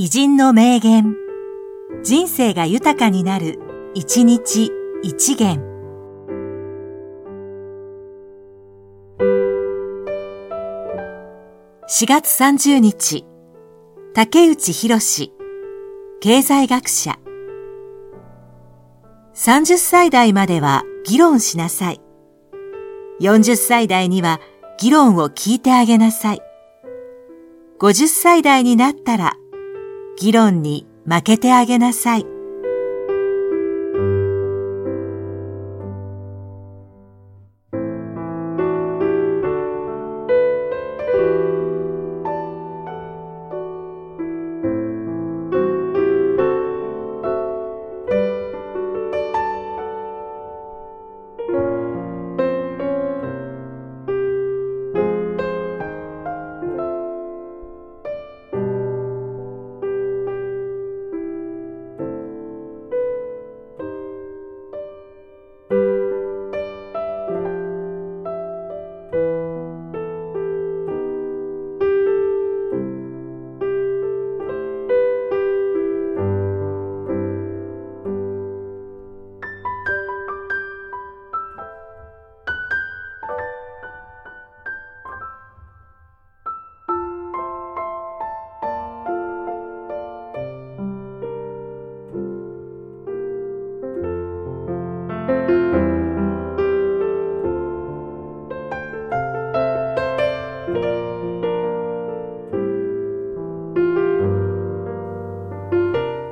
偉人の名言。人生が豊かになる、一日一元。4月30日、竹内博士、経済学者。30歳代までは議論しなさい。40歳代には議論を聞いてあげなさい。50歳代になったら議論に負けてあげなさい。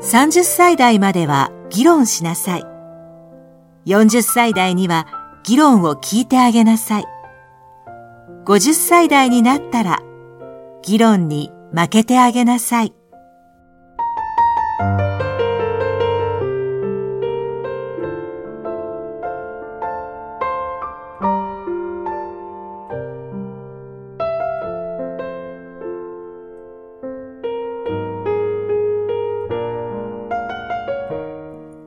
30歳代までは議論しなさい。40歳代には議論を聞いてあげなさい。50歳代になったら議論に負けてあげなさい。